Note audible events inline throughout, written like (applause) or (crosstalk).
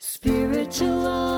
Spiritual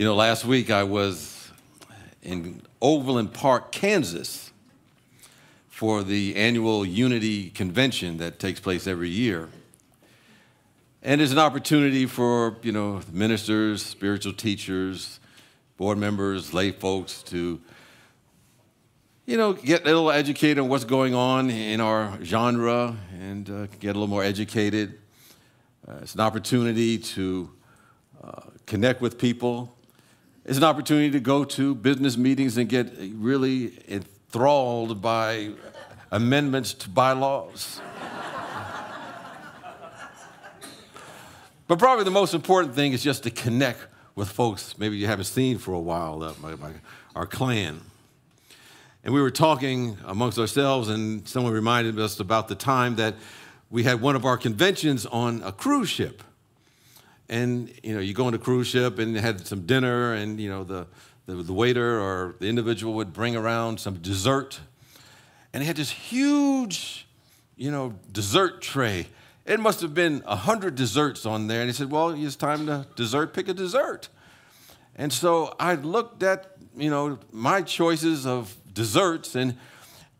You know, last week I was in Overland Park, Kansas for the annual Unity Convention that takes place every year. And it's an opportunity for, you know, ministers, spiritual teachers, board members, lay folks to, you know, get a little educated on what's going on in our genre and uh, get a little more educated. Uh, it's an opportunity to uh, connect with people. It's an opportunity to go to business meetings and get really enthralled by amendments to bylaws. but probably the most important thing is just to connect with folks maybe you haven't seen for a while, uh, my, my, our clan. And we were talking amongst ourselves, and someone reminded us about the time that we had one of our conventions on a cruise ship and you know you go on a cruise ship and had some dinner and you know the, the, the waiter or the individual would bring around some dessert. And he had this huge you know dessert tray. It must have been a hundred desserts on there. And he said well it's time to dessert pick a dessert. And so i looked at you know my choices of desserts and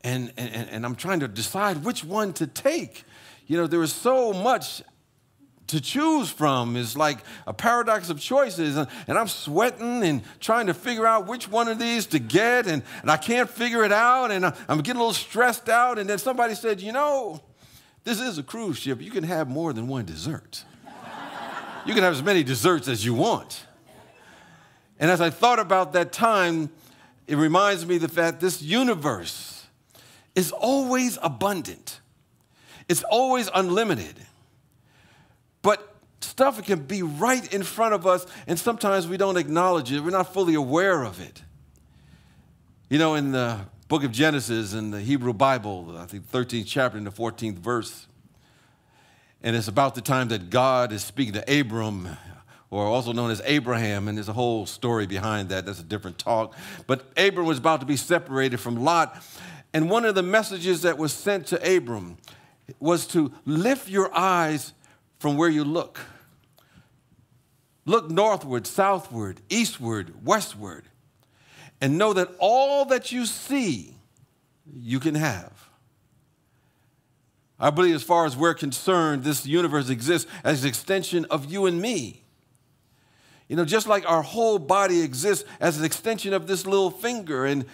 and and, and i'm trying to decide which one to take. You know there was so much to choose from is like a paradox of choices. And, and, I'm sweating and trying to figure out which one of these to get, and, and I can't figure it out, and I'm getting a little stressed out. And then somebody said, You know, this is a cruise ship. You can have more than one dessert. you can have as many desserts as you want. And as I thought about that time, it reminds me the fact this universe is always abundant, it's always unlimited. But stuff can be right in front of us, and sometimes we don't acknowledge it. We're not fully aware of it. You know, in the book of Genesis, in the Hebrew Bible, I think 13th chapter, in the 14th verse, and it's about the time that God is speaking to Abram, or also known as Abraham, and there's a whole story behind that. That's a different talk. But Abram was about to be separated from Lot, and one of the messages that was sent to Abram was to lift your eyes from where you look. Look northward, southward, eastward, westward, and know that all that you see, you can have. I believe, as far as we're concerned, this universe exists as an extension of you and me. You know, just like our whole body exists as an extension of this little finger. And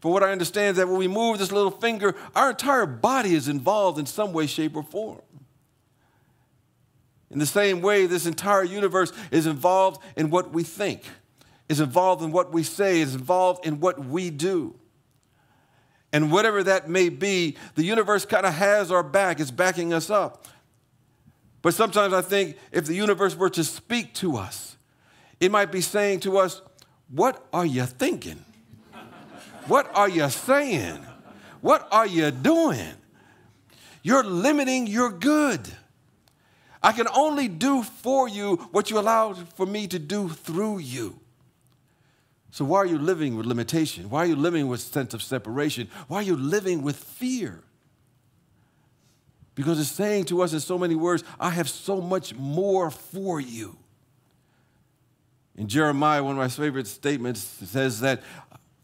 from what I understand, is that when we move this little finger, our entire body is involved in some way, shape, or form. In the same way, this entire universe is involved in what we think, is involved in what we say, is involved in what we do. And whatever that may be, the universe kind of has our back, it's backing us up. But sometimes I think if the universe were to speak to us, it might be saying to us, What are you thinking? What are you saying? What are you doing? You're limiting your good. I can only do for you what you allowed for me to do through you. So, why are you living with limitation? Why are you living with sense of separation? Why are you living with fear? Because it's saying to us in so many words, I have so much more for you. In Jeremiah, one of my favorite statements says that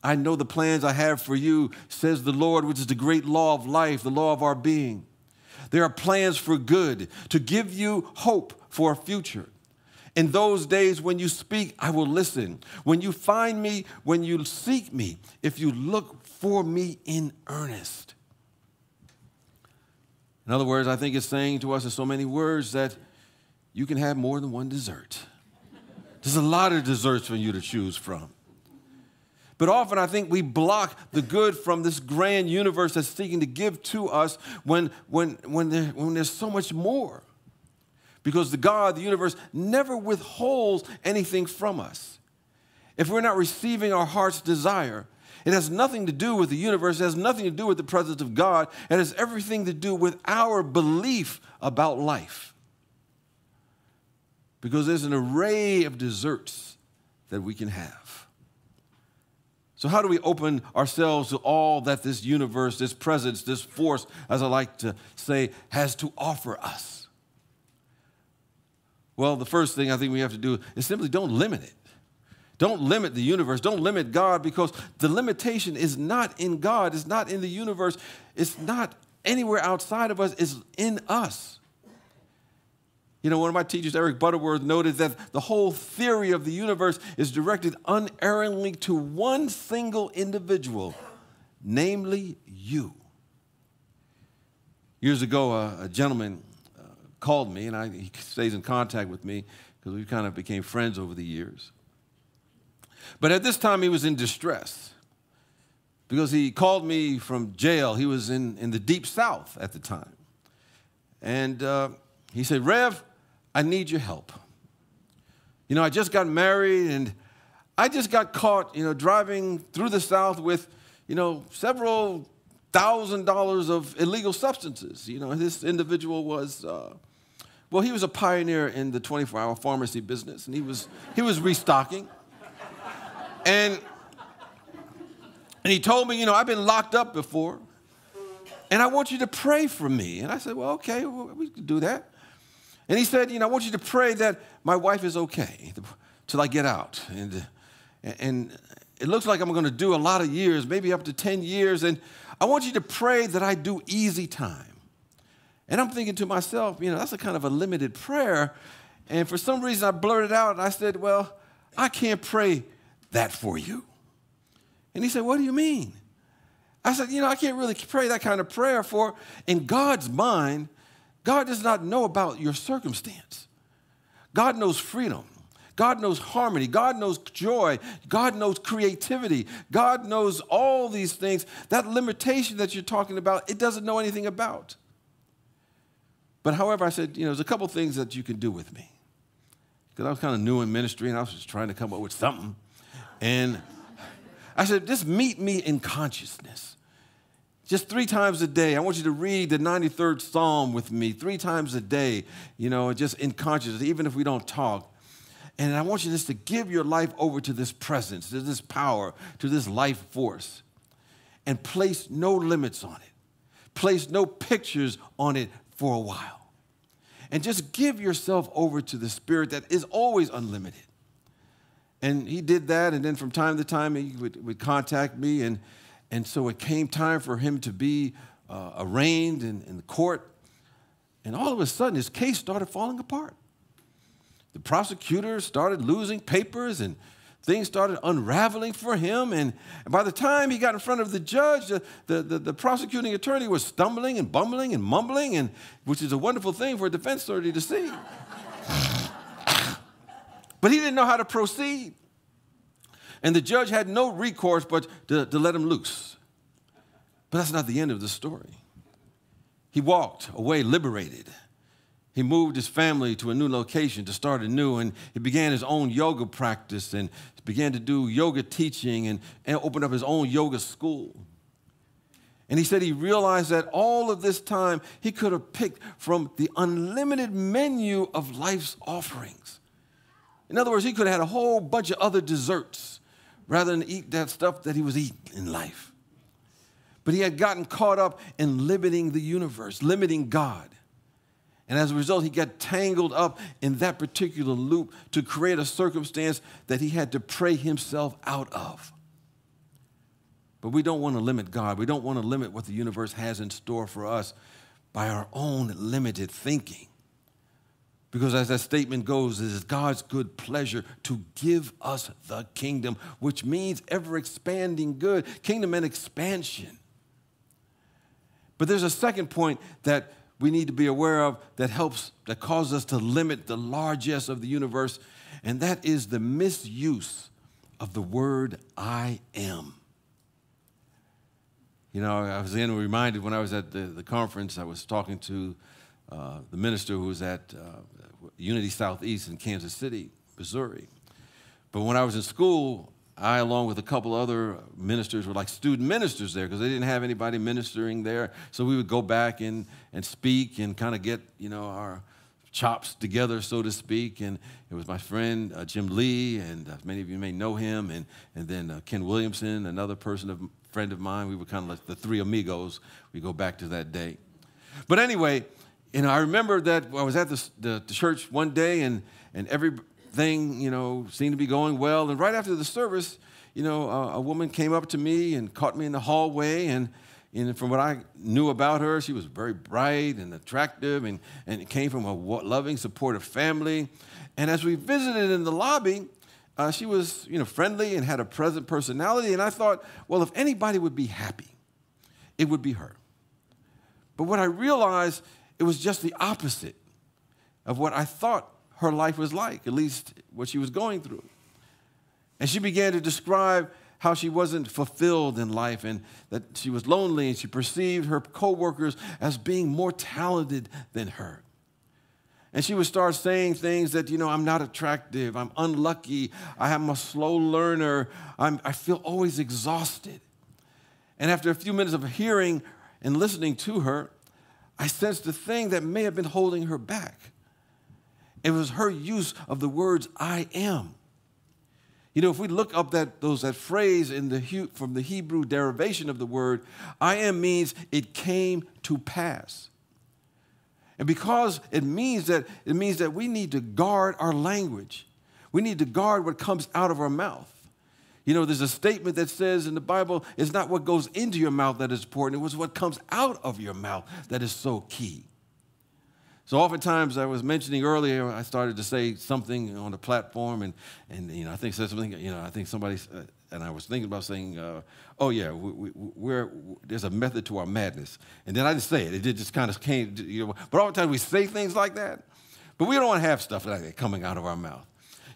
I know the plans I have for you, says the Lord, which is the great law of life, the law of our being. There are plans for good, to give you hope for a future. In those days when you speak, I will listen. When you find me, when you seek me, if you look for me in earnest. In other words, I think it's saying to us in so many words that you can have more than one dessert. There's a lot of desserts for you to choose from. But often I think we block the good from this grand universe that's seeking to give to us when, when, when, there, when there's so much more. Because the God, the universe, never withholds anything from us. If we're not receiving our heart's desire, it has nothing to do with the universe, it has nothing to do with the presence of God, it has everything to do with our belief about life. Because there's an array of desserts that we can have. So, how do we open ourselves to all that this universe, this presence, this force, as I like to say, has to offer us? Well, the first thing I think we have to do is simply don't limit it. Don't limit the universe. Don't limit God because the limitation is not in God, it's not in the universe, it's not anywhere outside of us, it's in us. You know, one of my teachers, Eric Butterworth, noted that the whole theory of the universe is directed unerringly to one single individual, namely you. Years ago, a, a gentleman uh, called me, and I, he stays in contact with me because we kind of became friends over the years. But at this time, he was in distress because he called me from jail. He was in, in the deep south at the time. And uh, he said, Rev, I need your help. You know, I just got married and I just got caught, you know, driving through the South with, you know, several thousand dollars of illegal substances. You know, this individual was, uh, well, he was a pioneer in the 24 hour pharmacy business and he was, he was restocking. And, and he told me, you know, I've been locked up before and I want you to pray for me. And I said, well, okay, well, we can do that. And he said, You know, I want you to pray that my wife is okay till I get out. And, and it looks like I'm going to do a lot of years, maybe up to 10 years. And I want you to pray that I do easy time. And I'm thinking to myself, you know, that's a kind of a limited prayer. And for some reason, I blurted out and I said, Well, I can't pray that for you. And he said, What do you mean? I said, You know, I can't really pray that kind of prayer for, in God's mind, God does not know about your circumstance. God knows freedom. God knows harmony. God knows joy. God knows creativity. God knows all these things. That limitation that you're talking about, it doesn't know anything about. But however, I said, you know, there's a couple things that you can do with me. Because I was kind of new in ministry and I was just trying to come up with something. And I said, just meet me in consciousness just three times a day. I want you to read the 93rd Psalm with me three times a day, you know, just in consciousness, even if we don't talk. And I want you just to give your life over to this presence, to this power, to this life force, and place no limits on it. Place no pictures on it for a while. And just give yourself over to the Spirit that is always unlimited. And he did that, and then from time to time, he would, would contact me and and so it came time for him to be uh, arraigned in, in the court. And all of a sudden, his case started falling apart. The prosecutor started losing papers and things started unraveling for him. And by the time he got in front of the judge, the, the, the, the, prosecuting attorney was stumbling and bumbling and mumbling, and, which is a wonderful thing for a defense attorney to see. (laughs) but he didn't know how to proceed. And the judge had no recourse but to, to let him loose. But that's not the end of the story. He walked away liberated. He moved his family to a new location to start anew, and he began his own yoga practice and began to do yoga teaching and, and opened up his own yoga school. And he said he realized that all of this time he could have picked from the unlimited menu of life's offerings. In other words, he could have had a whole bunch of other desserts rather than eat that stuff that he was eating in life. But he had gotten caught up in limiting the universe, limiting God. And as a result, he got tangled up in that particular loop to create a circumstance that he had to pray himself out of. But we don't want to limit God. We don't want to limit what the universe has in store for us by our own limited thinking. Because as that statement goes, it is God's good pleasure to give us the kingdom, which means ever expanding good, kingdom and expansion. But there's a second point that we need to be aware of that helps, that causes us to limit the largesse of the universe, and that is the misuse of the word I am. You know, I was then reminded when I was at the, the conference, I was talking to uh, the minister who was at uh, Unity Southeast in Kansas City, Missouri. But when I was in school, I, along with a couple other ministers, were like student ministers there because they didn't have anybody ministering there. So we would go back and, and speak and kind of get, you know, our chops together, so to speak. And it was my friend uh, Jim Lee, and uh, many of you may know him, and, and then uh, Ken Williamson, another person, of, friend of mine. We were kind of like the three amigos. We go back to that day. But anyway, you know, I remember that I was at the, the, the church one day, and, and every thing, you know, seemed to be going well. And right after the service, you know, a, a woman came up to me and caught me in the hallway. And, and from what I knew about her, she was very bright and attractive and, and came from a loving, supportive family. And as we visited in the lobby, uh, she was, you know, friendly and had a pleasant personality. And I thought, well, if anybody would be happy, it would be her. But what I realized, it was just the opposite of what I thought her life was like, at least what she was going through. And she began to describe how she wasn't fulfilled in life and that she was lonely and she perceived her coworkers as being more talented than her. And she would start saying things that, you know, I'm not attractive, I'm unlucky, I am a slow learner, I'm, I feel always exhausted. And after a few minutes of hearing and listening to her, I sensed a thing that may have been holding her back. It was her use of the words I am. You know, if we look up that, those, that phrase in the, from the Hebrew derivation of the word, I am means it came to pass. And because it means that, it means that we need to guard our language. We need to guard what comes out of our mouth. You know, there's a statement that says in the Bible, it's not what goes into your mouth that is important, it was what comes out of your mouth that is so key. So oftentimes I was mentioning earlier, I started to say something on the platform, and, and you know, I think said something, you know, I think somebody, uh, and I was thinking about saying, uh, oh yeah, we, we, are there's a method to our madness. And then I didn't say it, it just kind of came, you know, but oftentimes we say things like that, but we don't want to have stuff like that coming out of our mouth.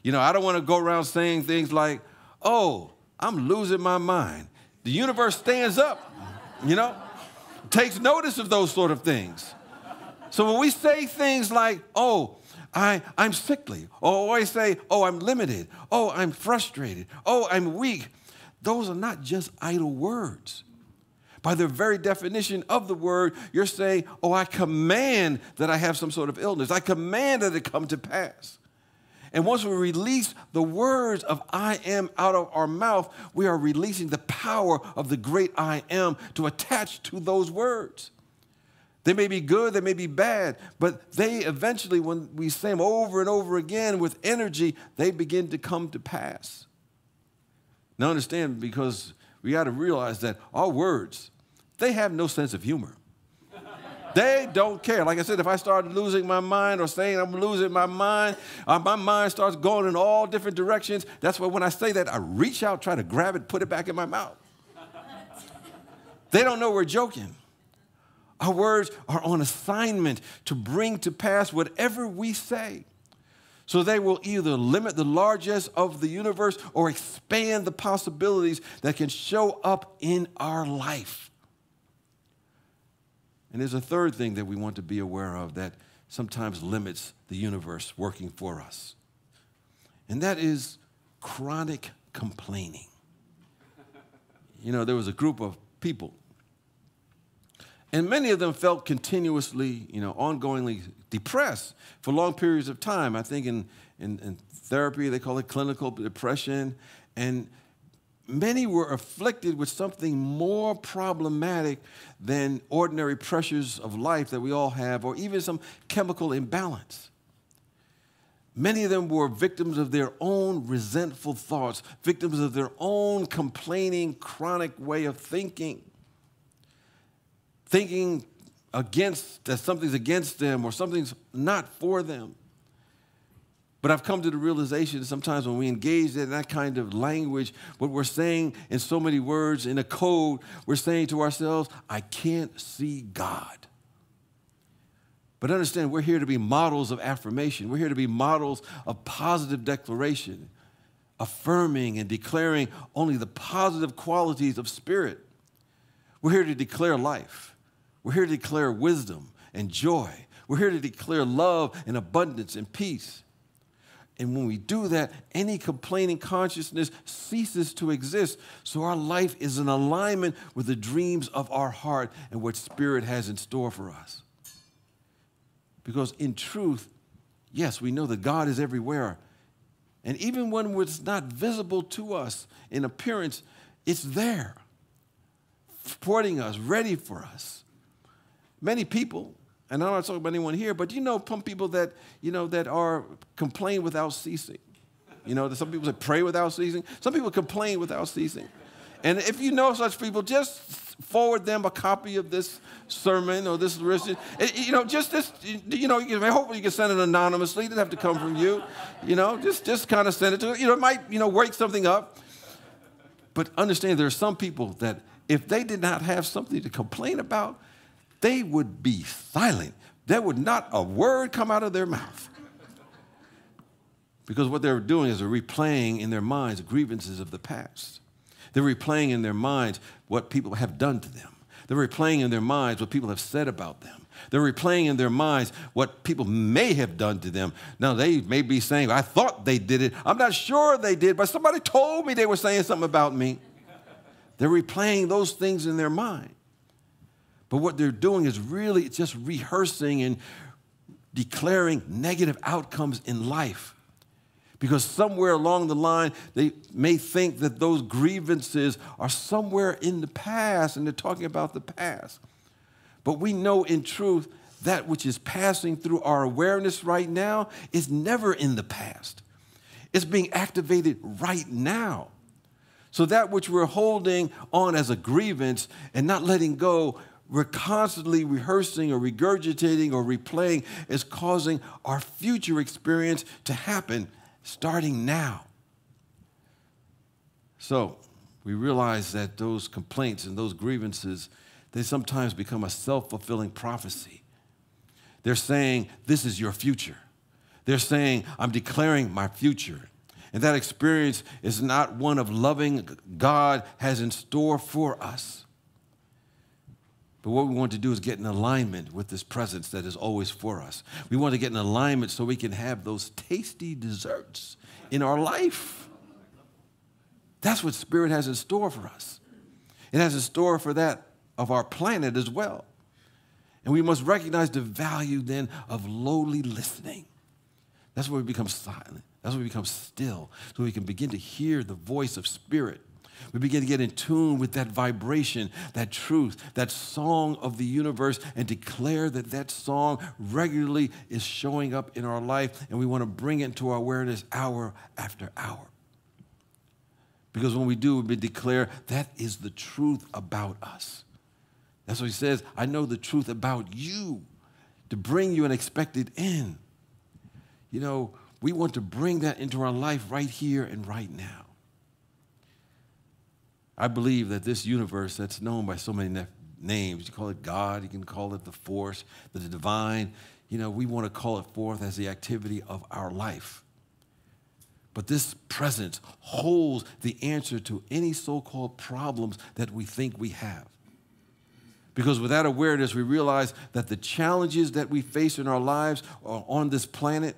You know, I don't want to go around saying things like, oh, I'm losing my mind. The universe stands up, you know, takes notice of those sort of things. So when we say things like, oh, I, I'm sickly, or I say, oh, I'm limited, oh, I'm frustrated, oh, I'm weak, those are not just idle words. By the very definition of the word, you're saying, oh, I command that I have some sort of illness. I command that it come to pass. And once we release the words of I am out of our mouth, we are releasing the power of the great I am to attach to those words. They may be good, they may be bad, but they eventually, when we say them over and over again with energy, they begin to come to pass. Now, understand, because we got to realize that our words, they have no sense of humor. They don't care. Like I said, if I start losing my mind or saying I'm losing my mind, uh, my mind starts going in all different directions. That's why when I say that, I reach out, try to grab it, put it back in my mouth. they don't know we're joking. Our words are on assignment to bring to pass whatever we say. So they will either limit the largesse of the universe or expand the possibilities that can show up in our life. And there's a third thing that we want to be aware of that sometimes limits the universe working for us, and that is chronic complaining. You know, there was a group of people and many of them felt continuously, you know, ongoingly depressed for long periods of time. I think in, in, in therapy, they call it clinical depression. And many were afflicted with something more problematic than ordinary pressures of life that we all have, or even some chemical imbalance. Many of them were victims of their own resentful thoughts, victims of their own complaining, chronic way of thinking thinking against that something's against them or something's not for them. But I've come to the realization that sometimes when we engage in that kind of language, what we're saying in so many words in a code, we're saying to ourselves, I can't see God. But understand, we're here to be models of affirmation. We're here to be models of positive declaration, affirming and declaring only the positive qualities of spirit. We're here to declare life. We're here to declare wisdom and joy. We're here to declare love and abundance and peace. And when we do that, any complaining consciousness ceases to exist. So our life is in alignment with the dreams of our heart and what Spirit has in store for us. Because in truth, yes, we know that God is everywhere. And even when it's not visible to us in appearance, it's there, supporting us, ready for us. Many people and I'm not talking about anyone here, but you know some people that, you know, that are complain without ceasing. You know, some people say pray without ceasing. Some people complain without ceasing. And if you know such people, just forward them a copy of this sermon or this eh, you know, just this, you know, hopefully you can send it anonymously. It doesn't have to come from you. You know, just just kind of send it to, you know, it might, you know, wake something up. But understand there are some people that if they did not have something to complain about, they would be silent. There would not a word come out of their mouth. Because what they're doing is they're replaying in their minds grievances of the past. They're replaying in their minds what people have done to them. They're replaying in their minds what people have said about them. They're replaying in their minds what people may have done to them. Now, they may be saying, I thought they did it. I'm not sure they did, but somebody told me they were saying something about me. They're replaying those things in their mind. But what they're doing is really just rehearsing and declaring negative outcomes in life. Because somewhere along the line, they may think that those grievances are somewhere in the past and they're talking about the past. But we know in truth that which is passing through our awareness right now is never in the past. It's being activated right now. So that which we're holding on as a grievance and not letting go we're constantly rehearsing or regurgitating or replaying is causing our future experience to happen starting now. So we realize that those complaints and those grievances, they sometimes become a self fulfilling prophecy. They're saying, This is your future. They're saying, I'm declaring my future. And that experience is not one of loving God has in store for us. But what we want to do is get in alignment with this presence that is always for us. We want to get in alignment so we can have those tasty desserts in our life. That's what Spirit has in store for us. It has in store for that of our planet as well. And we must recognize the value then of lowly listening. That's where we become silent. That's where we become still, so we can begin to hear the voice of Spirit we begin to get in tune with that vibration, that truth, that song of the universe, and declare that that song regularly is showing up in our life, and we want to bring it to our awareness hour after hour. Because when we do, we declare that is the truth about us. That's what he says. I know the truth about you to bring you an expected end. You know, we want to bring that into our life right here and right now. I believe that this universe that's known by so many names, you call it God, you can call it the force, the divine, you know, we want to call it forth as the activity of our life. But this presence holds the answer to any so called problems that we think we have. Because without awareness, we realize that the challenges that we face in our lives or on this planet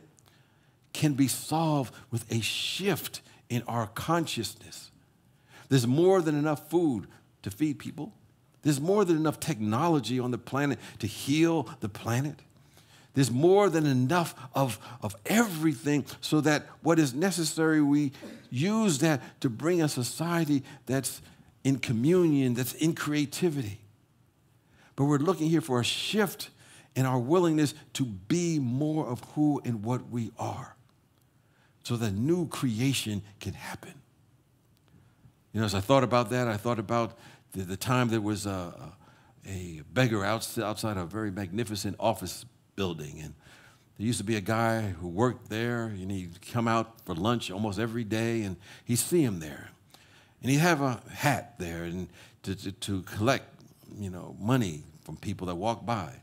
can be solved with a shift in our consciousness. There's more than enough food to feed people. There's more than enough technology on the planet to heal the planet. There's more than enough of, of everything so that what is necessary, we use that to bring a society that's in communion, that's in creativity. But we're looking here for a shift in our willingness to be more of who and what we are so that new creation can happen. You know, as I thought about that, I thought about the, the time there was a, a beggar outside, outside a very magnificent office building. And There used to be a guy who worked there, and he'd come out for lunch almost every day, and he'd see him there. And he'd have a hat there and to, to, to collect, you know, money from people that walked by.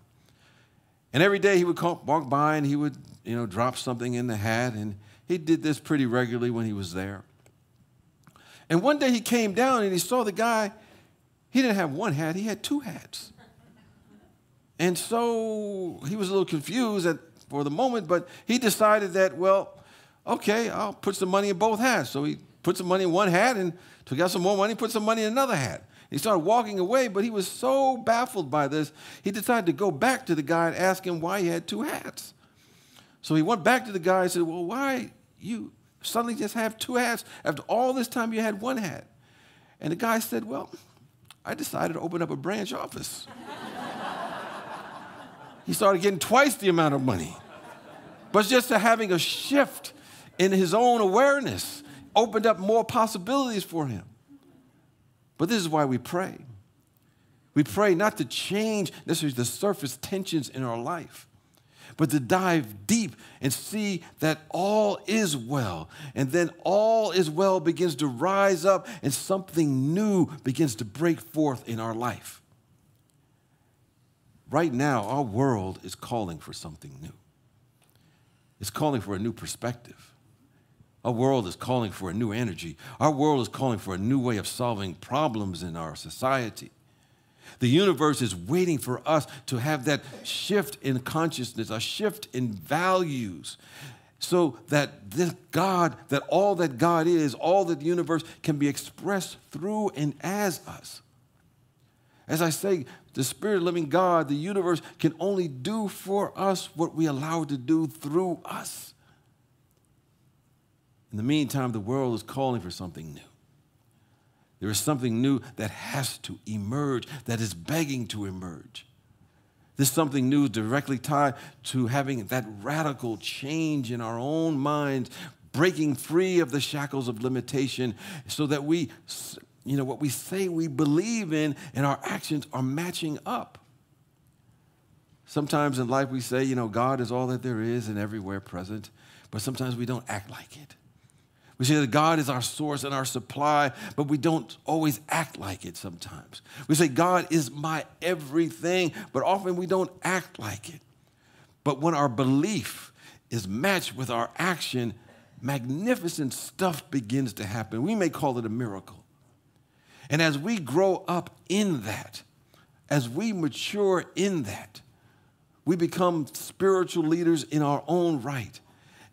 And every day he would call, walk by and he would, you know, drop something in the hat, and he did this pretty regularly when he was there. And one day he came down and he saw the guy, he didn't have one hat, he had two hats. And so he was a little confused at, for the moment, but he decided that, well, okay, I'll put some money in both hats. So he put some money in one hat and took out some more money, put some money in another hat. He started walking away, but he was so baffled by this, he decided to go back to the guy and ask him why he had two hats. So he went back to the guy and said, Well, why you suddenly just have two hats after all this time you had one hat? And the guy said, Well, I decided to open up a branch office (laughs) he started getting twice the amount of money. But just having a shift in his own awareness opened up more possibilities for him. But this is why we pray. We pray not to change necessarily the surface tensions in our life, but to dive deep and see that all is well. And then all is well begins to rise up and something new begins to break forth in our life. Right now, our world is calling for something new. It's calling for a new perspective. Our world is calling for a new energy. Our world is calling for a new way of solving problems in our society. The universe is waiting for us to have that shift in consciousness, a shift in values, so that this God, that all that God is, all that the universe can be expressed through and as us. As I say, the Spirit of living God, the universe, can only do for us what we allow it to do through us. In the meantime, the world is calling for something new. There is something new that has to emerge, that is begging to emerge. This something new is directly tied to having that radical change in our own minds, breaking free of the shackles of limitation so that we you know, what we say we believe in and our actions are matching up. Sometimes in life we say, you know, God is all that there is and everywhere present, but sometimes we don't act like it. We say that God is our source and our supply, but we don't always act like it sometimes. We say, God is my everything, but often we don't act like it. But when our belief is matched with our action, magnificent stuff begins to happen. We may call it a miracle. And as we grow up in that, as we mature in that, we become spiritual leaders in our own right.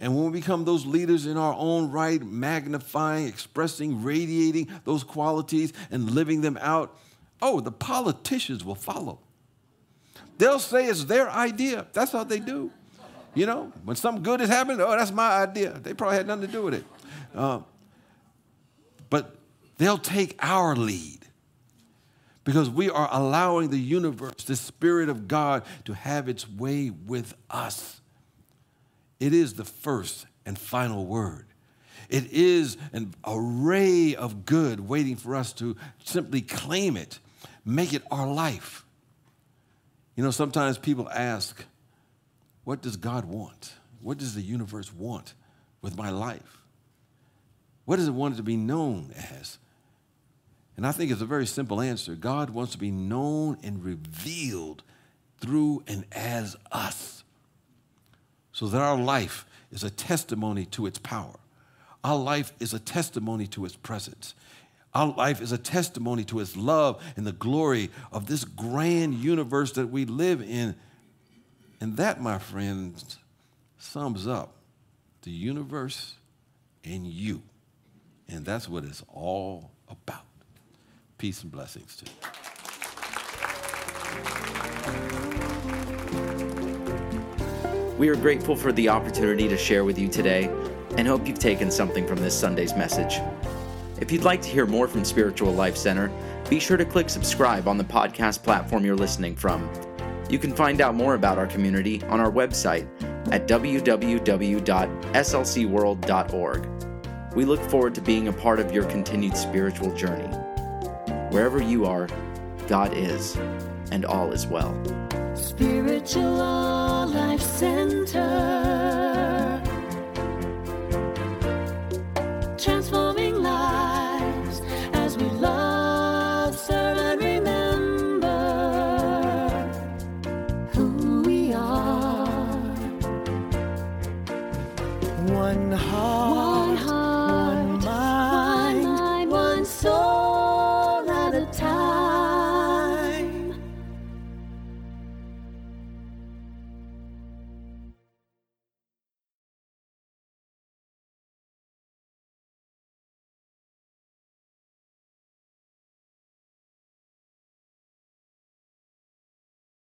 And when we become those leaders in our own right, magnifying, expressing, radiating those qualities and living them out, oh, the politicians will follow. They'll say it's their idea. That's how they do. You know, when something good is happening, oh, that's my idea. They probably had nothing to do with it. Uh, but They'll take our lead because we are allowing the universe, the Spirit of God, to have its way with us. It is the first and final word. It is an array of good waiting for us to simply claim it, make it our life. You know, sometimes people ask, What does God want? What does the universe want with my life? What does it want it to be known as? And I think it's a very simple answer. God wants to be known and revealed through and as us so that our life is a testimony to its power. Our life is a testimony to its presence. Our life is a testimony to its love and the glory of this grand universe that we live in. And that, my friends, sums up the universe and you. And that's what it's all about. Peace and blessings to you. We are grateful for the opportunity to share with you today and hope you've taken something from this Sunday's message. If you'd like to hear more from Spiritual Life Center, be sure to click subscribe on the podcast platform you're listening from. You can find out more about our community on our website at www.slcworld.org. We look forward to being a part of your continued spiritual journey. Wherever you are, God is, and all is well. Spiritual Life Center.